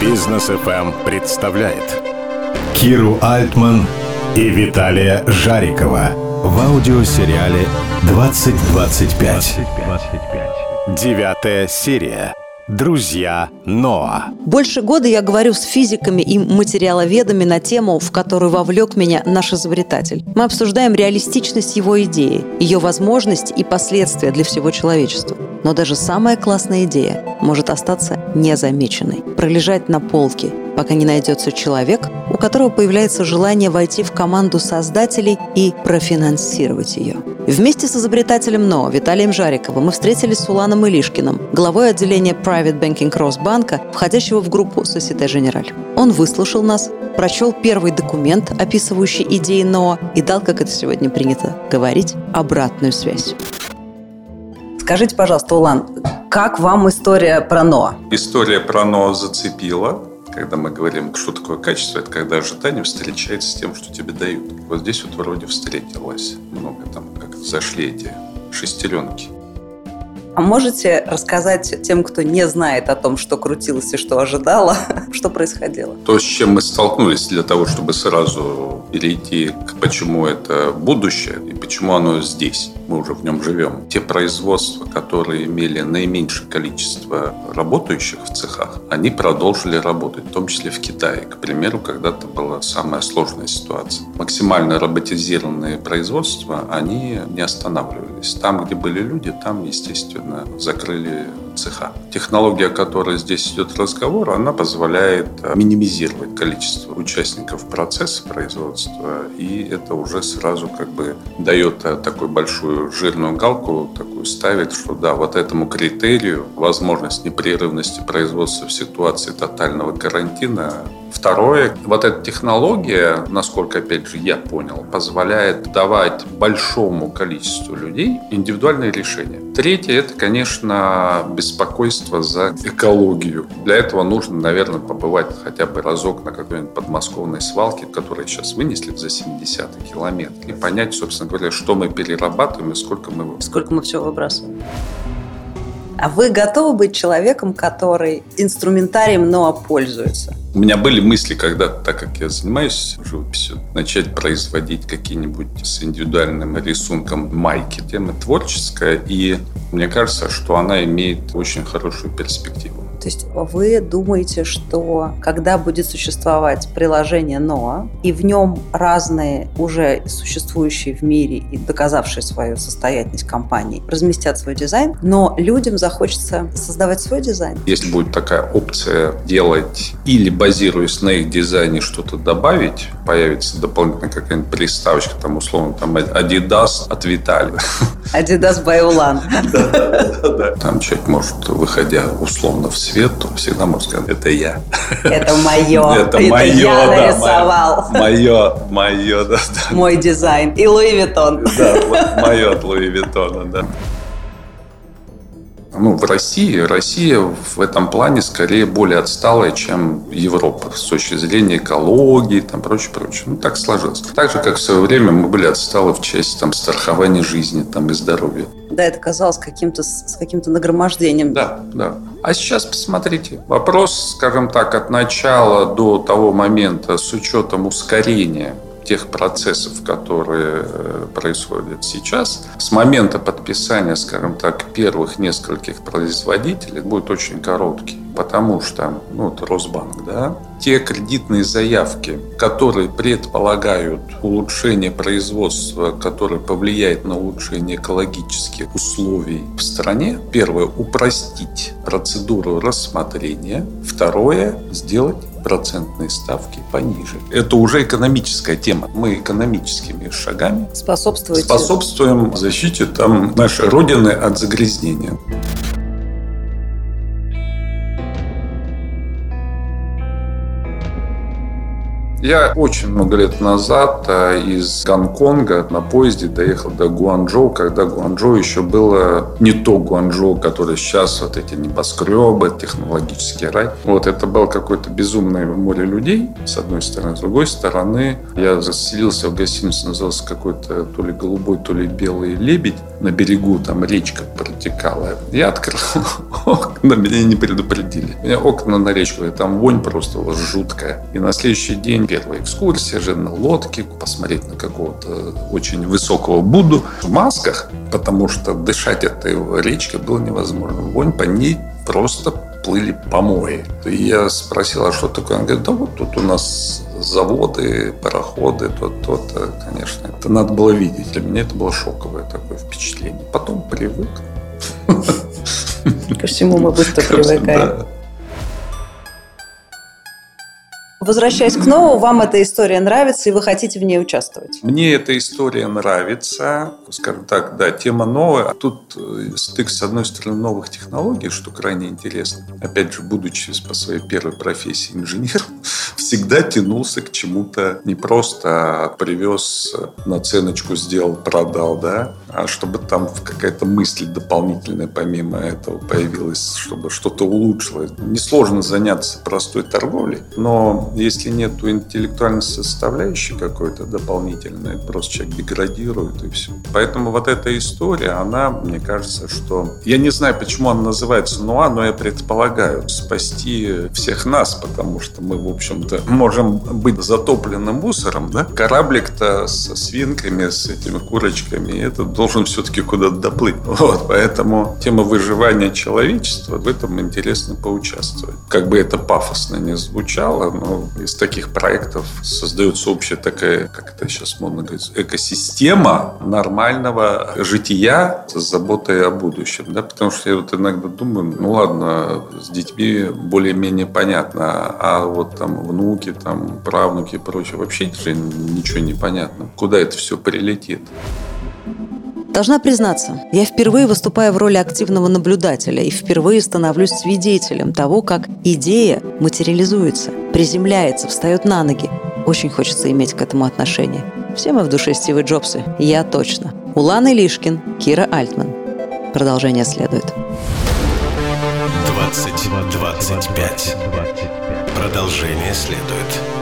Бизнес ФМ представляет Киру Альтман и Виталия Жарикова в аудиосериале «2025». Девятая серия. Друзья Ноа. Больше года я говорю с физиками и материаловедами на тему, в которую вовлек меня наш изобретатель. Мы обсуждаем реалистичность его идеи, ее возможности и последствия для всего человечества. Но даже самая классная идея может остаться незамеченной, пролежать на полке, пока не найдется человек, у которого появляется желание войти в команду создателей и профинансировать ее. Вместе с изобретателем НО Виталием Жариковым мы встретились с Уланом Илишкиным, главой отделения Private Banking Росбанка, входящего в группу Societe Generale. Он выслушал нас, прочел первый документ, описывающий идеи НО, и дал, как это сегодня принято говорить, обратную связь. Скажите, пожалуйста, Улан, как вам история про НО? История про НО зацепила. Когда мы говорим, что такое качество, это когда ожидание встречается с тем, что тебе дают. Вот здесь вот вроде встретилось. Много там, как зашли эти шестеренки. А можете рассказать тем, кто не знает о том, что крутилось и что ожидало, что происходило? То, с чем мы столкнулись для того, чтобы сразу перейти к почему это будущее и почему оно здесь. Мы уже в нем живем. Те производства, которые имели наименьшее количество работающих в цехах, они продолжили работать, в том числе в Китае. К примеру, когда-то была самая сложная ситуация. Максимально роботизированные производства, они не останавливались. Там, где были люди, там, естественно, закрыли цеха. Технология, о которой здесь идет разговор, она позволяет минимизировать количество участников процесса производства, и это уже сразу как бы дает такую большую жирную галку, такую ставит, что да, вот этому критерию возможность непрерывности производства в ситуации тотального карантина Второе, вот эта технология, насколько, опять же, я понял, позволяет давать большому количеству людей индивидуальные решения. Третье, это, конечно, беспокойство за экологию. Для этого нужно, наверное, побывать хотя бы разок на какой-нибудь подмосковной свалке, которую сейчас вынесли за 70 километр, и понять, собственно говоря, что мы перерабатываем и сколько мы... Сколько мы все выбрасываем. А вы готовы быть человеком, который инструментарием НОА пользуется? У меня были мысли, когда, так как я занимаюсь живописью, начать производить какие-нибудь с индивидуальным рисунком майки. Тема творческая, и мне кажется, что она имеет очень хорошую перспективу. То есть вы думаете, что когда будет существовать приложение НОА, и в нем разные уже существующие в мире и доказавшие свою состоятельность компании разместят свой дизайн, но людям захочется создавать свой дизайн? Если будет такая опция делать или базируясь на их дизайне что-то добавить, появится дополнительная какая-нибудь приставочка, там условно там Adidas от Виталия. Adidas by Ulan. Там человек может, выходя условно в свет, то всегда может сказать, это я. Это мое. Это мое, я нарисовал. Мое, мое, да. Мой дизайн. И Луи Виттон. Да, мое от Луи Виттона, да ну, в России, Россия в этом плане скорее более отсталая, чем Европа с точки зрения экологии, там, прочее, прочее. Ну, так сложилось. Так же, как в свое время мы были отсталы в части там, страхования жизни там, и здоровья. Да, это казалось каким-то, с каким-то нагромождением. Да, да. А сейчас посмотрите. Вопрос, скажем так, от начала до того момента с учетом ускорения тех процессов, которые э, происходят сейчас, с момента подписания, скажем так, первых нескольких производителей будет очень короткий. Потому что, ну, вот Росбанк, да, те кредитные заявки, которые предполагают улучшение производства, которое повлияет на улучшение экологических условий в стране, первое, упростить процедуру рассмотрения, второе, сделать процентные ставки пониже. Это уже экономическая тема. Мы экономическими шагами способствуем защите там, нашей Родины от загрязнения. Я очень много лет назад э, из Гонконга на поезде доехал до Гуанчжоу, когда Гуанчжоу еще было не то Гуанчжоу, которое сейчас вот эти небоскребы, технологический рай. Вот это было какое-то безумное море людей, с одной стороны. С другой стороны, я заселился в гостиницу, назывался какой-то то ли голубой, то ли белый лебедь. На берегу там речка протекала. Я открыл окна, меня не предупредили. У меня окна на речку, и там вонь просто жуткая. И на следующий день первая экскурсия же на лодке, посмотреть на какого-то очень высокого Будду в масках, потому что дышать этой речкой было невозможно. Вонь по ней просто плыли помои. И я спросил, а что такое? Он говорит, да вот тут у нас заводы, пароходы, то-то, то конечно. Это надо было видеть. Для меня это было шоковое такое впечатление. Потом привык. Ко всему мы быстро привыкаем. Возвращаясь к Нову, вам эта история нравится, и вы хотите в ней участвовать? Мне эта история нравится. Скажем так, да, тема новая. Тут э, стык, с одной стороны, новых технологий, что крайне интересно. Опять же, будучи по своей первой профессии инженером, всегда тянулся к чему-то не просто а привез наценочку, сделал, продал, да, а чтобы там какая-то мысль дополнительная помимо этого появилась, чтобы что-то улучшилось. Несложно заняться простой торговлей, но если нет интеллектуальной составляющей какой-то дополнительной, просто человек деградирует и все. Поэтому вот эта история, она, мне кажется, что... Я не знаю, почему она называется Нуа, но я предполагаю спасти всех нас, потому что мы, в общем-то, можем быть затоплены мусором, да? Кораблик-то со свинками, с этими курочками, это должен все-таки куда-то доплыть. Вот, поэтому тема выживания человечества, в этом интересно поучаствовать. Как бы это пафосно не звучало, но из таких проектов создается общая такая, как это сейчас модно говорить, экосистема нормального жития с заботой о будущем. Да? Потому что я вот иногда думаю, ну ладно, с детьми более-менее понятно, а вот там внуки, там правнуки и прочее, вообще же ничего не понятно. Куда это все прилетит? Должна признаться, я впервые выступаю в роли активного наблюдателя и впервые становлюсь свидетелем того, как идея материализуется, приземляется, встает на ноги. Очень хочется иметь к этому отношение. Все мы в душе Стивы Джобсы, я точно. Улан Илишкин, Кира Альтман. Продолжение следует. 2025. Продолжение следует.